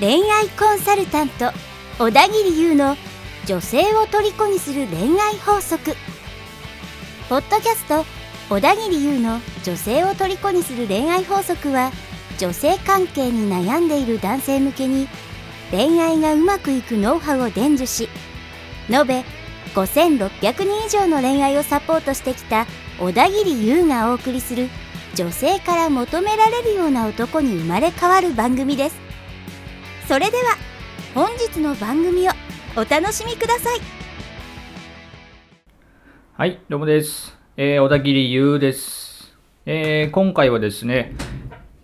恋愛コンサルタント小田切優の女性を虜にする恋愛法則。ポッドキャスト小田切優の女性を虜にする恋愛法則は女性関係に悩んでいる男性向けに恋愛がうまくいくノウハウを伝授し延べ5600人以上の恋愛をサポートしてきた小田切優がお送りする女性から求められるような男に生まれ変わる番組ですそれでは本日の番組をお楽しみくださいはい、どうもです。えー、小田切優です。えー、今回はですね、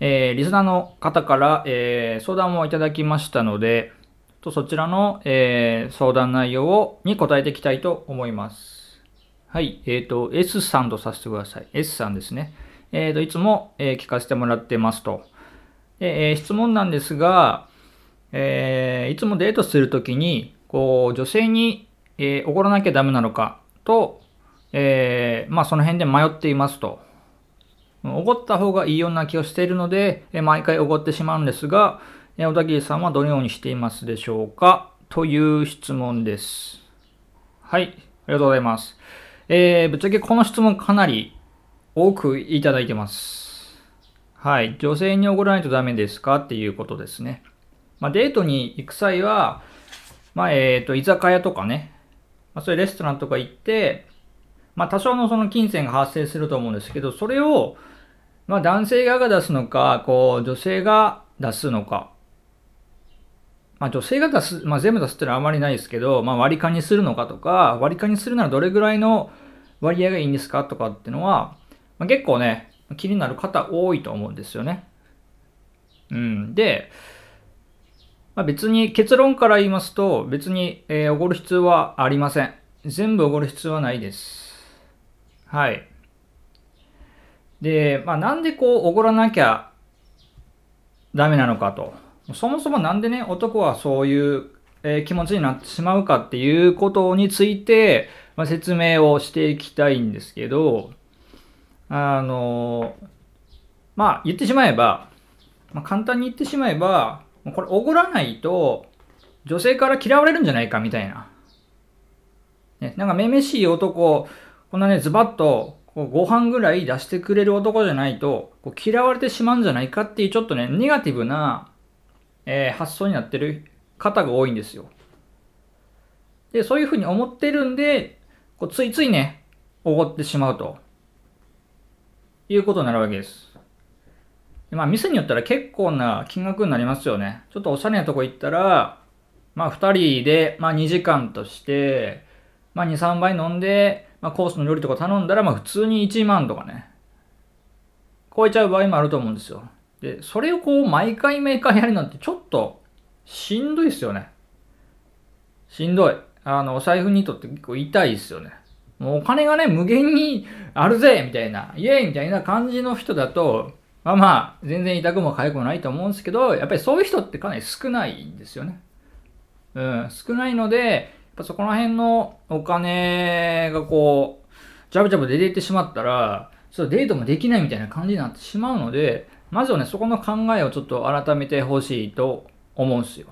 えー、リスナーの方から、えー、相談をいただきましたので、とそちらの、えー、相談内容をに答えていきたいと思います。はい、えっ、と、S さんとさせてください。S さんですね。えっ、と、いつも、えー聞かせてもらってますと。でえ質問なんですが、えいつもデートするときに、こう、女性に、え怒らなきゃダメなのかと、えまあその辺で迷っていますと。怒った方がいいような気がしているので、え毎回怒ってしまうんですが、え小田切さんはどのようにしていますでしょうかという質問です。はい、ありがとうございます。えーぶっちゃけこの質問かなり多くいただいてます。はい、女性に怒らないとダメですかっていうことですね。まあ、デートに行く際は、まあ、えっ、と、居酒屋とかね、まあ、そういうレストランとか行って、まあ、多少のその金銭が発生すると思うんですけど、それを、まあ、男性側が出すのか、こう、女性が出すのか。まあ、女性が出す、まあ、全部出すってのはあまりないですけど、まあ、割り勘にするのかとか、割り勘にするならどれぐらいの割合がいいんですかとかっていうのは、まあ、結構ね、気になる方多いと思うんですよね。うん。で、まあ、別に結論から言いますと、別に、えー、おごる必要はありません。全部おごる必要はないです。はい。で、まあ、なんでこう、おごらなきゃダメなのかと。そもそもなんでね、男はそういう、え気持ちになってしまうかっていうことについて、ま、説明をしていきたいんですけど、あのまあ、言ってしまえば、まあ、簡単に言ってしまえば、これ、おごらないと、女性から嫌われるんじゃないかみたいな。ね、なんか、めめしい男、こんなね、ズバッと、ご飯ぐらい出してくれる男じゃないと、こう嫌われてしまうんじゃないかっていう、ちょっとね、ネガティブな、えー発想になってる方が多いんですよ。で、そういうふうに思ってるんで、こうついついね、おごってしまうと。いうことになるわけです。まあ、店によったら結構な金額になりますよね。ちょっとおしゃれなとこ行ったら、まあ、二人で、まあ、2時間として、まあ、2、3杯飲んで、まあ、コースの料理とか頼んだら、まあ、普通に1万とかね。超えちゃう場合もあると思うんですよ。で、それをこう、毎回毎回やるなんて、ちょっと、しんどいですよね。しんどい。あの、お財布にとって結構痛いですよね。もうお金がね、無限にあるぜみたいな、イエーイみたいな感じの人だと、まあまあ、全然痛くも痒くもないと思うんですけど、やっぱりそういう人ってかなり少ないんですよね。うん、少ないので、やっぱそこら辺のお金がこう、ジャブジャブ出ていってしまったら、ちょっとデートもできないみたいな感じになってしまうので、まずはね、そこの考えをちょっと改めてほしいと思うんですよ。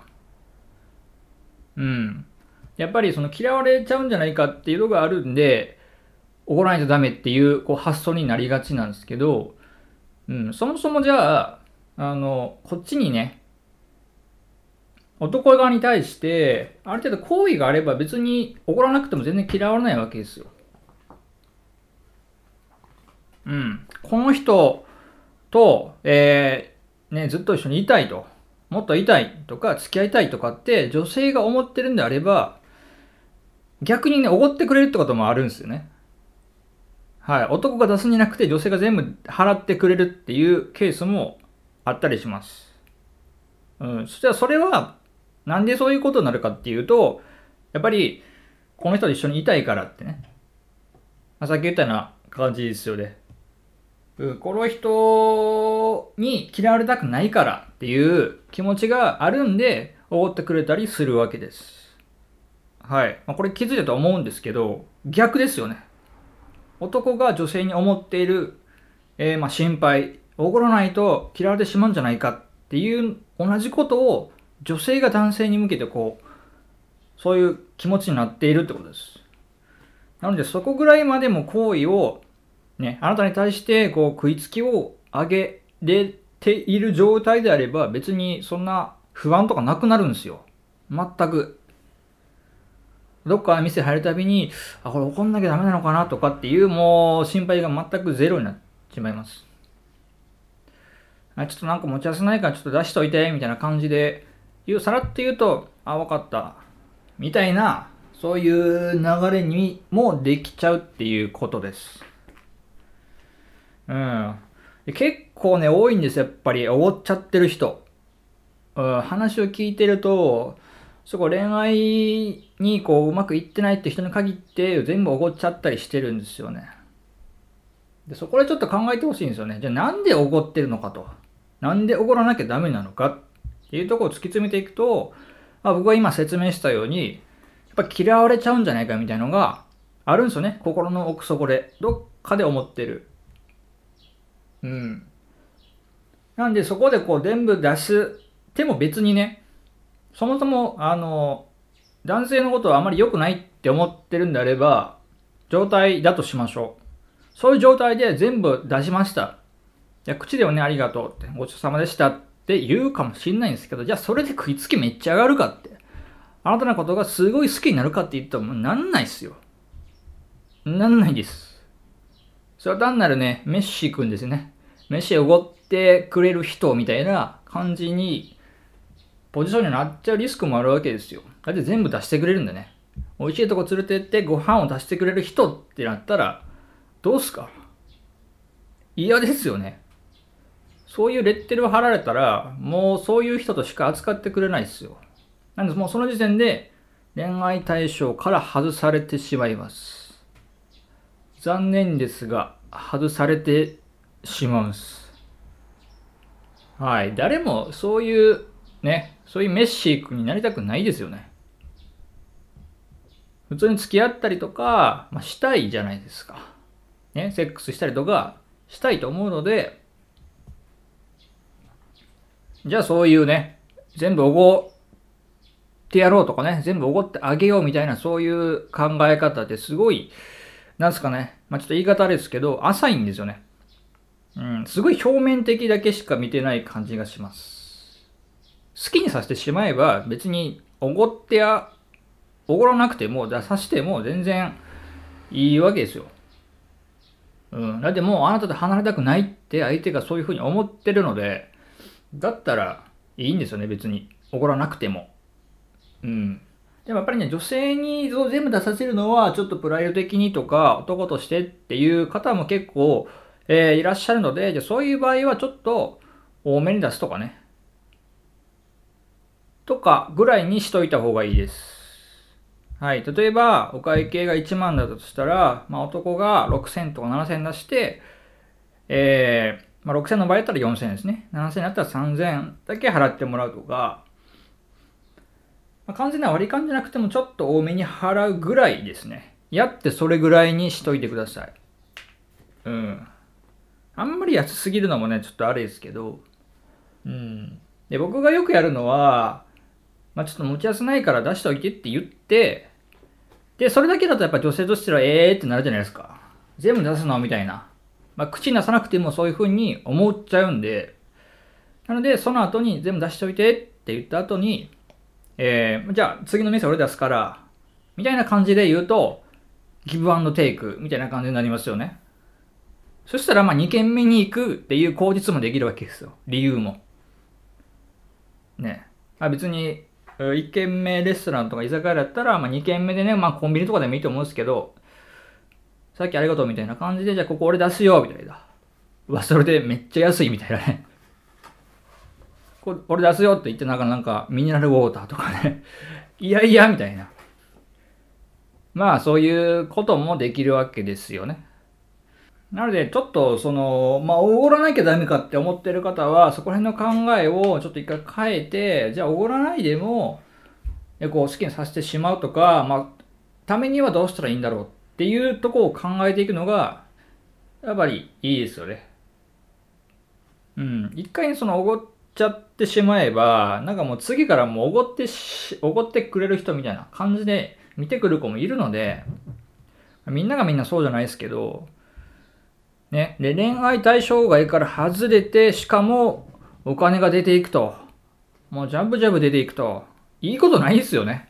うん。やっぱりその嫌われちゃうんじゃないかっていうのがあるんで、怒らないとダメっていうこう発想になりがちなんですけど、うん、そもそもじゃあ、あの、こっちにね、男側に対して、ある程度好意があれば別に怒らなくても全然嫌われないわけですよ。うん。この人と、えーね、ずっと一緒にいたいと、もっといたいとか、付き合いたいとかって女性が思ってるんであれば、逆にね、おごってくれるってこともあるんですよね。はい。男が出すんじゃなくて女性が全部払ってくれるっていうケースもあったりします。うん。そしたらそれは、なんでそういうことになるかっていうと、やっぱり、この人と一緒にいたいからってね。まあさっき言ったような感じですよね。この人に嫌われたくないからっていう気持ちがあるんで、おごってくれたりするわけです。はい。まあ、これ気づいたと思うんですけど、逆ですよね。男が女性に思っている、えー、まあ心配、怒らないと嫌われてしまうんじゃないかっていう同じことを女性が男性に向けてこう、そういう気持ちになっているってことです。なのでそこぐらいまでも行為をね、あなたに対してこう食いつきを上げれている状態であれば別にそんな不安とかなくなるんですよ。全く。どっか店入るたびに、あ、これ怒んなきゃダメなのかなとかっていうもう心配が全くゼロになってしまいます。あちょっとなんか持ち合わせないからちょっと出しといて、みたいな感じで言う、さらって言うと、あ、わかった。みたいな、そういう流れにもできちゃうっていうことです。うん。結構ね、多いんです、やっぱり。おごっちゃってる人。話を聞いてると、そこ恋愛にこううまくいってないって人に限って全部おごっちゃったりしてるんですよね。で、そこでちょっと考えてほしいんですよね。じゃあなんでおごってるのかと。なんでおごらなきゃダメなのかっていうところを突き詰めていくと、まあ、僕は今説明したように、やっぱ嫌われちゃうんじゃないかみたいなのがあるんですよね。心の奥底で。どっかで思ってる。うん。なんでそこでこう全部出しても別にね、そもそも、あの、男性のことはあまり良くないって思ってるんであれば、状態だとしましょう。そういう状態で全部出しました。いや、口ではね、ありがとうって、ごちそうさまでしたって言うかもしんないんですけど、じゃあそれで食いつきめっちゃ上がるかって。あなたのことがすごい好きになるかって言ったらもうなんないっすよ。なんないです。それは単なるね、メッシ君ですね。飯をおごってくれる人みたいな感じに、ポジションになっちゃうリスクもあるわけですよ。だって全部出してくれるんだね。美味しいとこ連れてってご飯を出してくれる人ってなったら、どうすか？嫌ですよね。そういうレッテルを貼られたら、もうそういう人としか扱ってくれないですよ。なんでもうその時点で恋愛対象から外されてしまいます。残念ですが、外されてしまうんです。はい。誰もそういうね、そういうメッシー君になりたくないですよね。普通に付き合ったりとか、まあ、したいじゃないですか。ね、セックスしたりとかしたいと思うので、じゃあそういうね、全部おごってやろうとかね、全部おごってあげようみたいなそういう考え方ってすごい、なんすかね、まあちょっと言い方あれですけど、浅いんですよね。うん、すごい表面的だけしか見てない感じがします。好きにさせてしまえば別におごってや、おごらなくても、出さしても全然いいわけですよ。うん。だってもうあなたと離れたくないって相手がそういうふうに思ってるので、だったらいいんですよね、別に。おごらなくても。うん。でもやっぱりね、女性に全部出させるのはちょっとプライド的にとか男としてっていう方も結構えー、いらっしゃるので、じゃそういう場合はちょっと多めに出すとかね。とかぐらいにしといた方がいいです。はい。例えば、お会計が1万だとしたら、まあ、男が6000とか7000出して、えー、まあ、6000の場合だったら4000ですね。7000だったら3000だけ払ってもらうとか、まあ、完全な割り勘じゃなくてもちょっと多めに払うぐらいですね。やってそれぐらいにしといてください。うん。あんまり安すぎるのもね、ちょっとあれですけど、うん。で、僕がよくやるのは、まあ、ちょっと持ちやすないから出しておいてって言って、で、それだけだとやっぱ女性としてはええーってなるじゃないですか。全部出すのみたいな。まあ、口に出さなくてもそういう風に思っちゃうんで、なので、その後に全部出しておいてって言った後に、えー、じゃあ次の店俺出すから、みたいな感じで言うと、ギブアンドテイクみたいな感じになりますよね。そしたらまあ2軒目に行くっていう口実もできるわけですよ。理由も。ね。あ別に1軒目レストランとか居酒屋だったら、まあ、2軒目でね、まあコンビニとかでもいいと思うんですけど、さっきありがとうみたいな感じで、じゃあここ俺出すよみたいな。うわ、それでめっちゃ安いみたいなね。これ俺出すよって言ってなんかなんかミネラルウォーターとかね。いやいやみたいな。まあそういうこともできるわけですよね。なので、ちょっと、その、まあ、おごらなきゃダメかって思ってる方は、そこら辺の考えをちょっと一回変えて、じゃあ、おごらないでも、こう、好きにさせてしまうとか、まあ、ためにはどうしたらいいんだろうっていうとこを考えていくのが、やっぱりいいですよね。うん。一回そのおごっちゃってしまえば、なんかもう次からもうおごってし、おごってくれる人みたいな感じで見てくる子もいるので、みんながみんなそうじゃないですけど、ね。で、恋愛対象外から外れて、しかもお金が出ていくと。もうジャブジャブ出ていくと。いいことないですよね。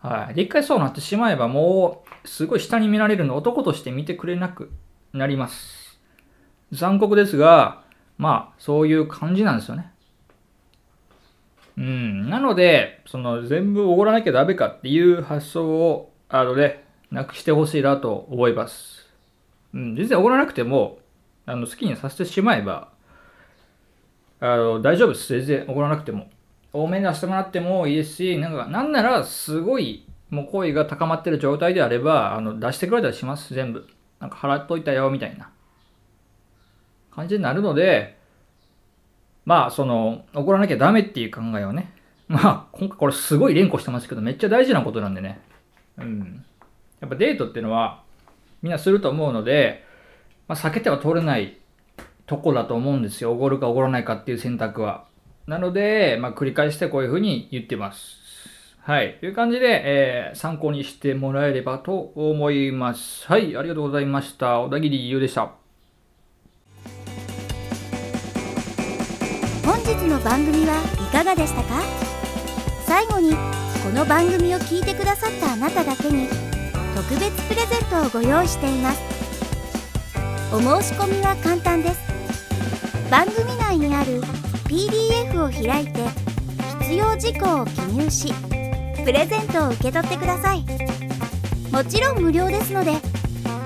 はい。で、一回そうなってしまえば、もう、すごい下に見られるの男として見てくれなくなります。残酷ですが、まあ、そういう感じなんですよね。うん。なので、その、全部おごらなきゃダメかっていう発想を、あのね、なくしてほしいなと思います。うん。全然おごらなくても、あの、好きにさせてしまえば、あの、大丈夫です。全然おごらなくても。多めに出してもらってもいいですし、なんか、なんなら、すごい、もう恋が高まってる状態であれば、あの、出してくれたりします。全部。なんか、払っといたよ、みたいな感じになるので、まあ、その、怒らなきゃダメっていう考えをね、まあ、今回これすごい連呼してますけど、めっちゃ大事なことなんでね。うん。やっぱデートっていうのは、みんなすると思うので、まあ、避けては通れないとこだと思うんですよ。おごるかおごらないかっていう選択は。なので、まあ、繰り返してこういうふうに言ってます。はい。という感じで、えー参考にしてもらえればと思います。はい。ありがとうございました。小田切優でした。番組はいかがでしたか？最後にこの番組を聞いてくださったあなただけに特別プレゼントをご用意しています。お申し込みは簡単です。番組内にある PDF を開いて必要事項を記入しプレゼントを受け取ってください。もちろん無料ですので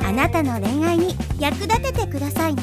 あなたの恋愛に役立ててくださいね。